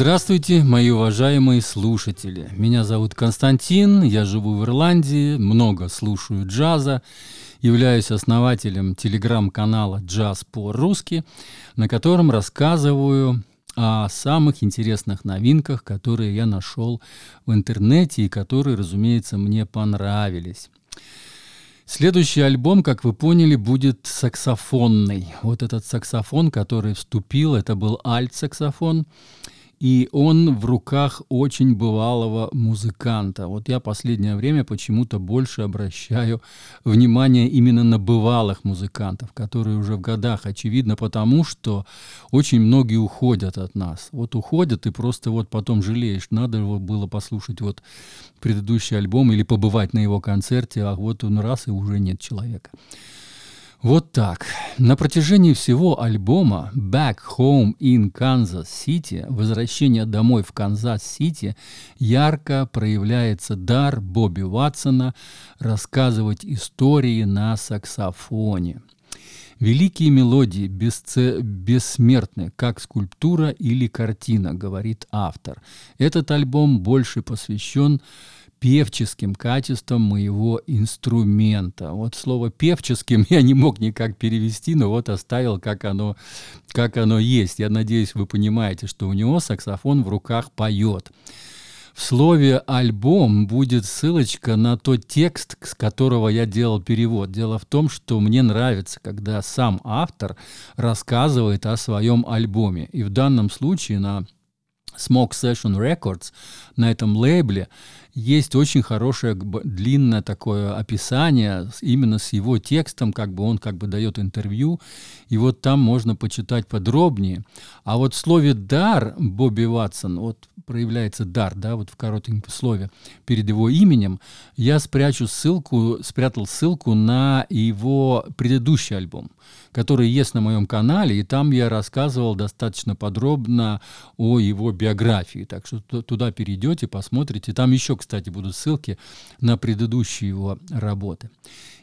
Здравствуйте, мои уважаемые слушатели. Меня зовут Константин, я живу в Ирландии, много слушаю джаза, являюсь основателем телеграм-канала «Джаз по-русски», на котором рассказываю о самых интересных новинках, которые я нашел в интернете и которые, разумеется, мне понравились. Следующий альбом, как вы поняли, будет саксофонный. Вот этот саксофон, который вступил, это был альт-саксофон и он в руках очень бывалого музыканта. Вот я последнее время почему-то больше обращаю внимание именно на бывалых музыкантов, которые уже в годах, очевидно, потому что очень многие уходят от нас. Вот уходят, и просто вот потом жалеешь, надо было послушать вот предыдущий альбом или побывать на его концерте, а вот он раз, и уже нет человека. Вот так. На протяжении всего альбома «Back Home in Kansas City» «Возвращение домой в Канзас-Сити» ярко проявляется дар Бобби Ватсона рассказывать истории на саксофоне. Великие мелодии бесце... бессмертны, как скульптура или картина, говорит автор. Этот альбом больше посвящен певческим качеством моего инструмента. Вот слово «певческим» я не мог никак перевести, но вот оставил, как оно, как оно есть. Я надеюсь, вы понимаете, что у него саксофон в руках поет. В слове «альбом» будет ссылочка на тот текст, с которого я делал перевод. Дело в том, что мне нравится, когда сам автор рассказывает о своем альбоме. И в данном случае на Smoke Session Records на этом лейбле есть очень хорошее длинное такое описание именно с его текстом, как бы он как бы дает интервью, и вот там можно почитать подробнее. А вот в слове «дар» Бобби Ватсон, вот проявляется дар, да, вот в коротеньком слове перед его именем, я спрячу ссылку, спрятал ссылку на его предыдущий альбом, который есть на моем канале, и там я рассказывал достаточно подробно о его биографии. Так что туда перейдете, посмотрите. Там еще, кстати, будут ссылки на предыдущие его работы.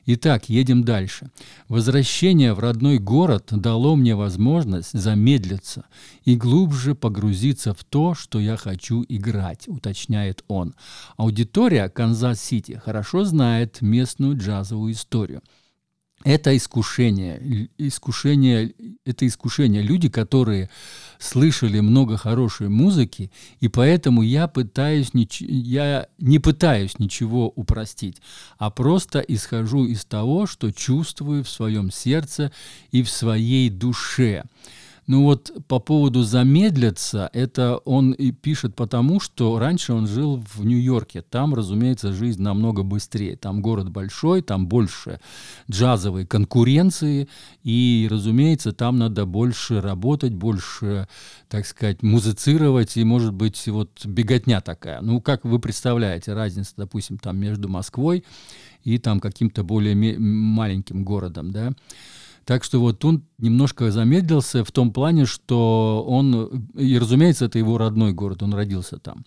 Итак, едем дальше. Возвращение в родной город дало мне возможность замедлиться и глубже погрузиться в то, что я хочу играть, уточняет он. Аудитория Канзас-Сити хорошо знает местную джазовую историю – это искушение, искушение, это искушение. Люди, которые слышали много хорошей музыки, и поэтому я пытаюсь, я не пытаюсь ничего упростить, а просто исхожу из того, что чувствую в своем сердце и в своей душе. Ну вот по поводу замедлиться, это он и пишет потому, что раньше он жил в Нью-Йорке. Там, разумеется, жизнь намного быстрее. Там город большой, там больше джазовой конкуренции. И, разумеется, там надо больше работать, больше, так сказать, музицировать. И, может быть, вот беготня такая. Ну, как вы представляете, разница, допустим, там между Москвой и там каким-то более маленьким городом, да? Так что вот он немножко замедлился в том плане, что он, и разумеется, это его родной город, он родился там.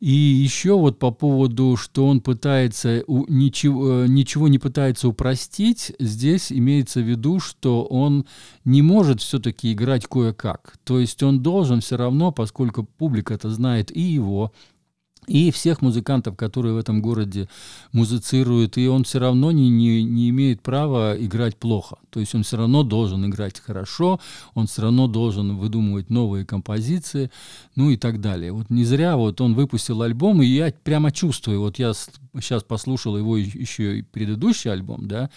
И еще вот по поводу, что он пытается, ничего, ничего не пытается упростить, здесь имеется в виду, что он не может все-таки играть кое-как. То есть он должен все равно, поскольку публика это знает и его, и всех музыкантов, которые в этом городе музицируют, и он все равно не, не, не имеет права играть плохо. То есть он все равно должен играть хорошо, он все равно должен выдумывать новые композиции, ну и так далее. Вот не зря вот он выпустил альбом, и я прямо чувствую, вот я сейчас послушал его еще и предыдущий альбом, да,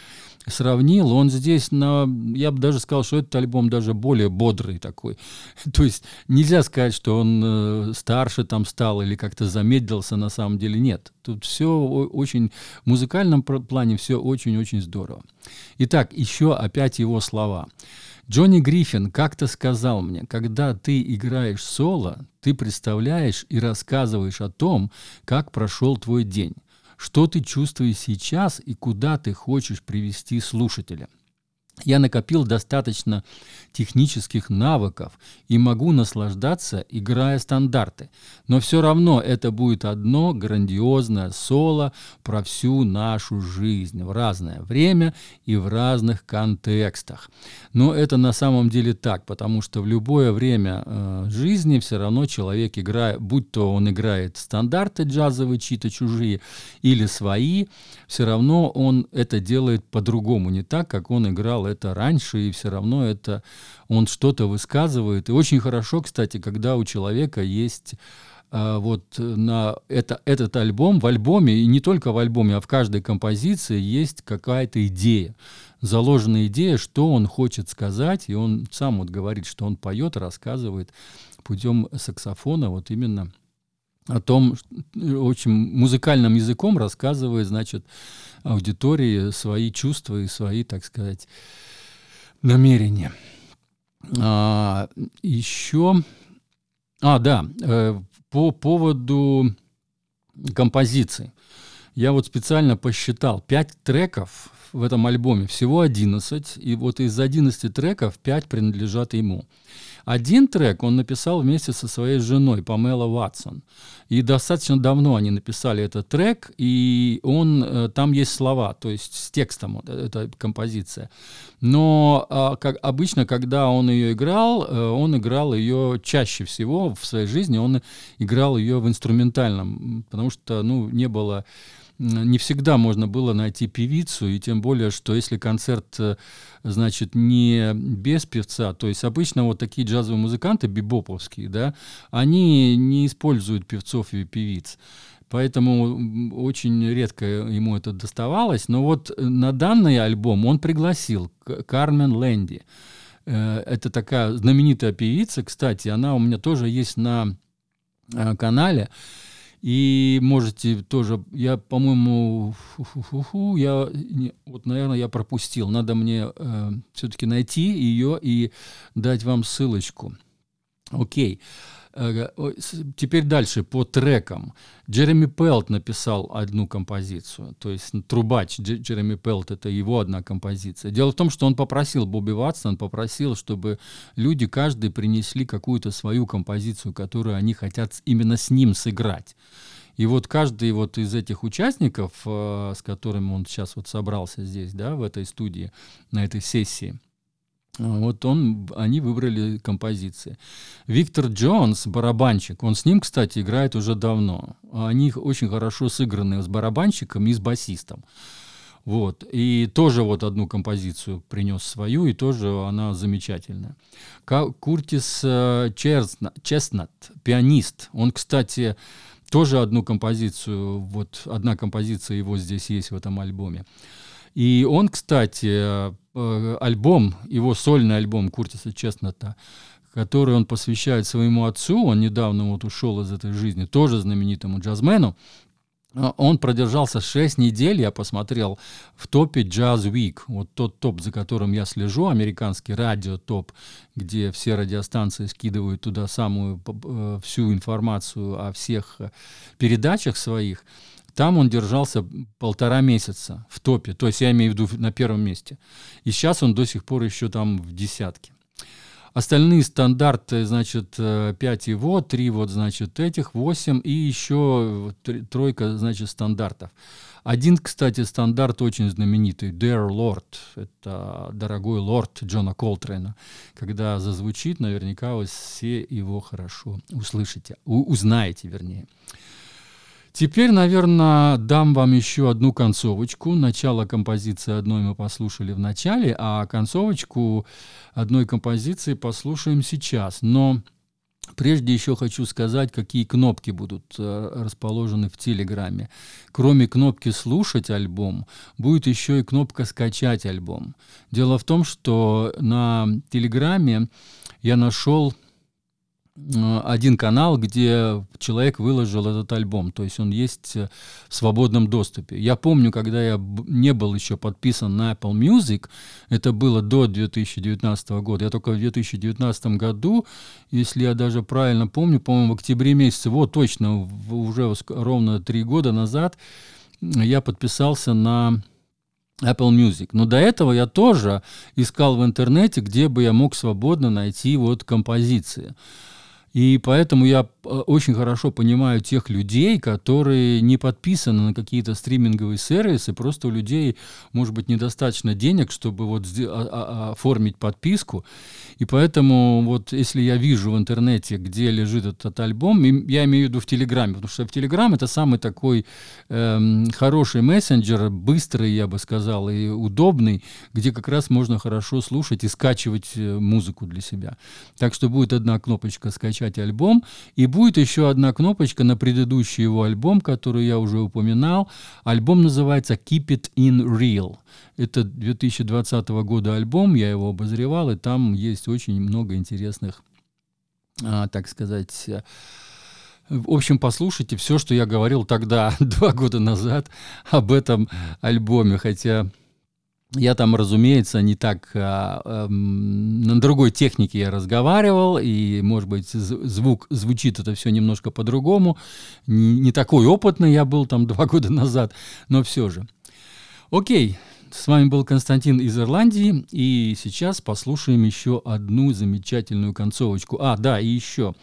сравнил, он здесь, на, я бы даже сказал, что этот альбом даже более бодрый такой. То есть нельзя сказать, что он э, старше там стал или как-то замедлился, на самом деле нет. Тут все очень, в музыкальном плане все очень-очень здорово. Итак, еще опять его слова. Джонни Гриффин как-то сказал мне, когда ты играешь соло, ты представляешь и рассказываешь о том, как прошел твой день что ты чувствуешь сейчас и куда ты хочешь привести слушателя. Я накопил достаточно технических навыков и могу наслаждаться, играя стандарты. Но все равно это будет одно грандиозное соло про всю нашу жизнь в разное время и в разных контекстах. Но это на самом деле так, потому что в любое время э, жизни все равно человек играет, будь то он играет стандарты джазовые, чьи-то чужие, или свои, все равно он это делает по-другому, не так, как он играл это раньше, и все равно это он что-то высказывает. И очень хорошо, кстати, когда у человека есть а, вот на это, этот альбом, в альбоме, и не только в альбоме, а в каждой композиции есть какая-то идея, заложенная идея, что он хочет сказать, и он сам вот говорит, что он поет, рассказывает путем саксофона вот именно о том, очень музыкальным языком рассказывает, значит, аудитории свои чувства и свои, так сказать, намерения. А, еще, а, да, э, по поводу композиции. Я вот специально посчитал, 5 треков в этом альбоме, всего 11, и вот из 11 треков 5 принадлежат ему. Один трек он написал вместе со своей женой Памела Ватсон. И достаточно давно они написали этот трек, и он, э, там есть слова, то есть с текстом эта композиция. Но а, как обычно, когда он ее играл, э, он играл ее чаще всего в своей жизни, он играл ее в инструментальном, потому что ну, не было не всегда можно было найти певицу, и тем более, что если концерт, э, значит, не без певца, то есть обычно вот такие джазовые музыканты, бибоповские, да, они не используют певцов и певиц. Поэтому очень редко ему это доставалось. Но вот на данный альбом он пригласил Кармен Лэнди. Э, это такая знаменитая певица, кстати, она у меня тоже есть на э, канале. И можете тоже, я, по-моему, я, не, вот, наверное, я пропустил. Надо мне э, все-таки найти ее и дать вам ссылочку. Окей. Э, теперь дальше по трекам. Джереми Пелт написал одну композицию, то есть трубач Джереми Пелт это его одна композиция. Дело в том, что он попросил Бобби Ватсон, попросил, чтобы люди каждый принесли какую-то свою композицию, которую они хотят именно с ним сыграть. И вот каждый вот из этих участников, э, с которыми он сейчас вот собрался здесь, да, в этой студии, на этой сессии, вот он, они выбрали композиции. Виктор Джонс, барабанщик, он с ним, кстати, играет уже давно. Они очень хорошо сыграны с барабанщиком и с басистом. Вот. И тоже вот одну композицию принес свою, и тоже она замечательная. Куртис э, Честнат, пианист. Он, кстати, тоже одну композицию, вот одна композиция его здесь есть в этом альбоме. И он, кстати, э, альбом, его сольный альбом Куртиса Честната, который он посвящает своему отцу, он недавно вот ушел из этой жизни, тоже знаменитому джазмену, а, он продержался 6 недель, я посмотрел, в топе Jazz Week, вот тот топ, за которым я слежу, американский радио-топ, где все радиостанции скидывают туда самую э, всю информацию о всех э, передачах своих. Там он держался полтора месяца в топе, то есть я имею в виду на первом месте. И сейчас он до сих пор еще там в десятке. Остальные стандарты, значит, 5 его, 3 вот, значит, этих, 8 и еще тройка, значит, стандартов. Один, кстати, стандарт очень знаменитый, Dear Lord, это «Дорогой лорд» Джона Колтрейна. Когда зазвучит, наверняка вы все его хорошо услышите, узнаете, вернее. Теперь, наверное, дам вам еще одну концовочку. Начало композиции одной мы послушали в начале, а концовочку одной композиции послушаем сейчас. Но Прежде еще хочу сказать, какие кнопки будут э, расположены в Телеграме. Кроме кнопки «Слушать альбом», будет еще и кнопка «Скачать альбом». Дело в том, что на Телеграме я нашел один канал, где человек выложил этот альбом, то есть он есть э, в свободном доступе. Я помню, когда я не был еще подписан на Apple Music, это было до 2019 года, я только в 2019 году, если я даже правильно помню, по-моему, в октябре месяце, вот точно, уже ровно три года назад, я подписался на Apple Music. Но до этого я тоже искал в интернете, где бы я мог свободно найти вот композиции. И поэтому я э, очень хорошо понимаю тех людей, которые не подписаны на какие-то стриминговые сервисы, просто у людей, может быть, недостаточно денег, чтобы вот а, а, а, оформить подписку. И поэтому вот если я вижу в интернете, где лежит этот альбом, я имею в виду в Телеграме, потому что в Телеграм это самый такой эм, хороший мессенджер, быстрый, я бы сказал, и удобный, где как раз можно хорошо слушать и скачивать э, музыку для себя. Так что будет одна кнопочка «Скачать» скачать альбом. И будет еще одна кнопочка на предыдущий его альбом, который я уже упоминал. Альбом называется Keep It In Real. Это 2020 года альбом, я его обозревал, и там есть очень много интересных, а, так сказать, в общем, послушайте все, что я говорил тогда, два года назад, об этом альбоме, хотя я там, разумеется, не так, а, а, на другой технике я разговаривал, и, может быть, звук звучит это все немножко по-другому. Не, не такой опытный я был там два года назад, но все же. Окей, с вами был Константин из Ирландии, и сейчас послушаем еще одну замечательную концовочку. А, да, и еще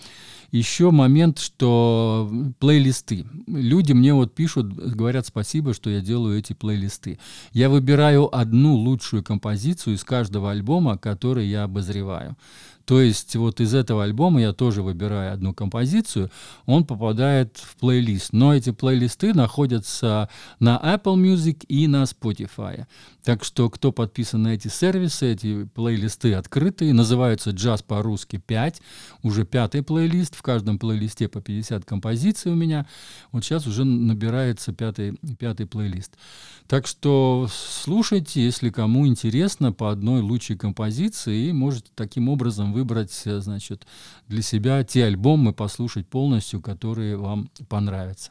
еще момент, что плейлисты. Люди мне вот пишут, говорят спасибо, что я делаю эти плейлисты. Я выбираю одну лучшую композицию из каждого альбома, который я обозреваю. То есть вот из этого альбома я тоже выбираю одну композицию, он попадает в плейлист. Но эти плейлисты находятся на Apple Music и на Spotify. Так что кто подписан на эти сервисы, эти плейлисты открытые, называются «Джаз по-русски 5», уже пятый плейлист, в каждом плейлисте по 50 композиций у меня. Вот сейчас уже набирается пятый, пятый плейлист. Так что слушайте, если кому интересно, по одной лучшей композиции, и можете таким образом выбрать, э, значит, для себя те альбомы, послушать полностью, которые вам понравятся.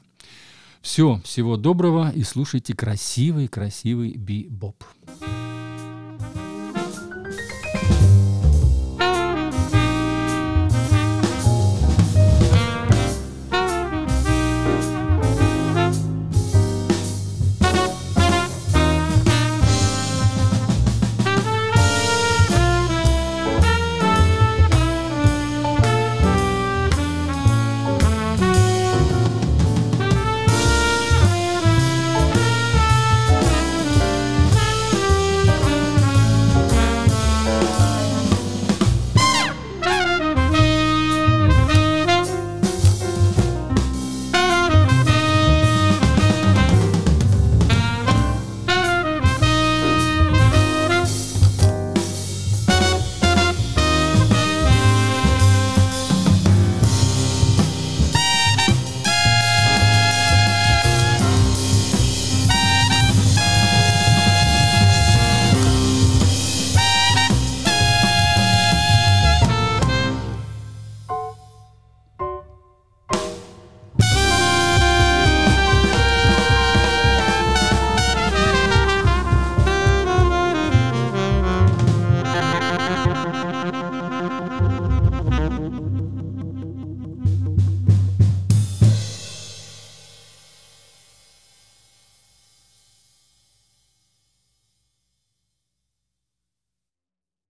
Все, всего доброго и слушайте красивый-красивый би-боп.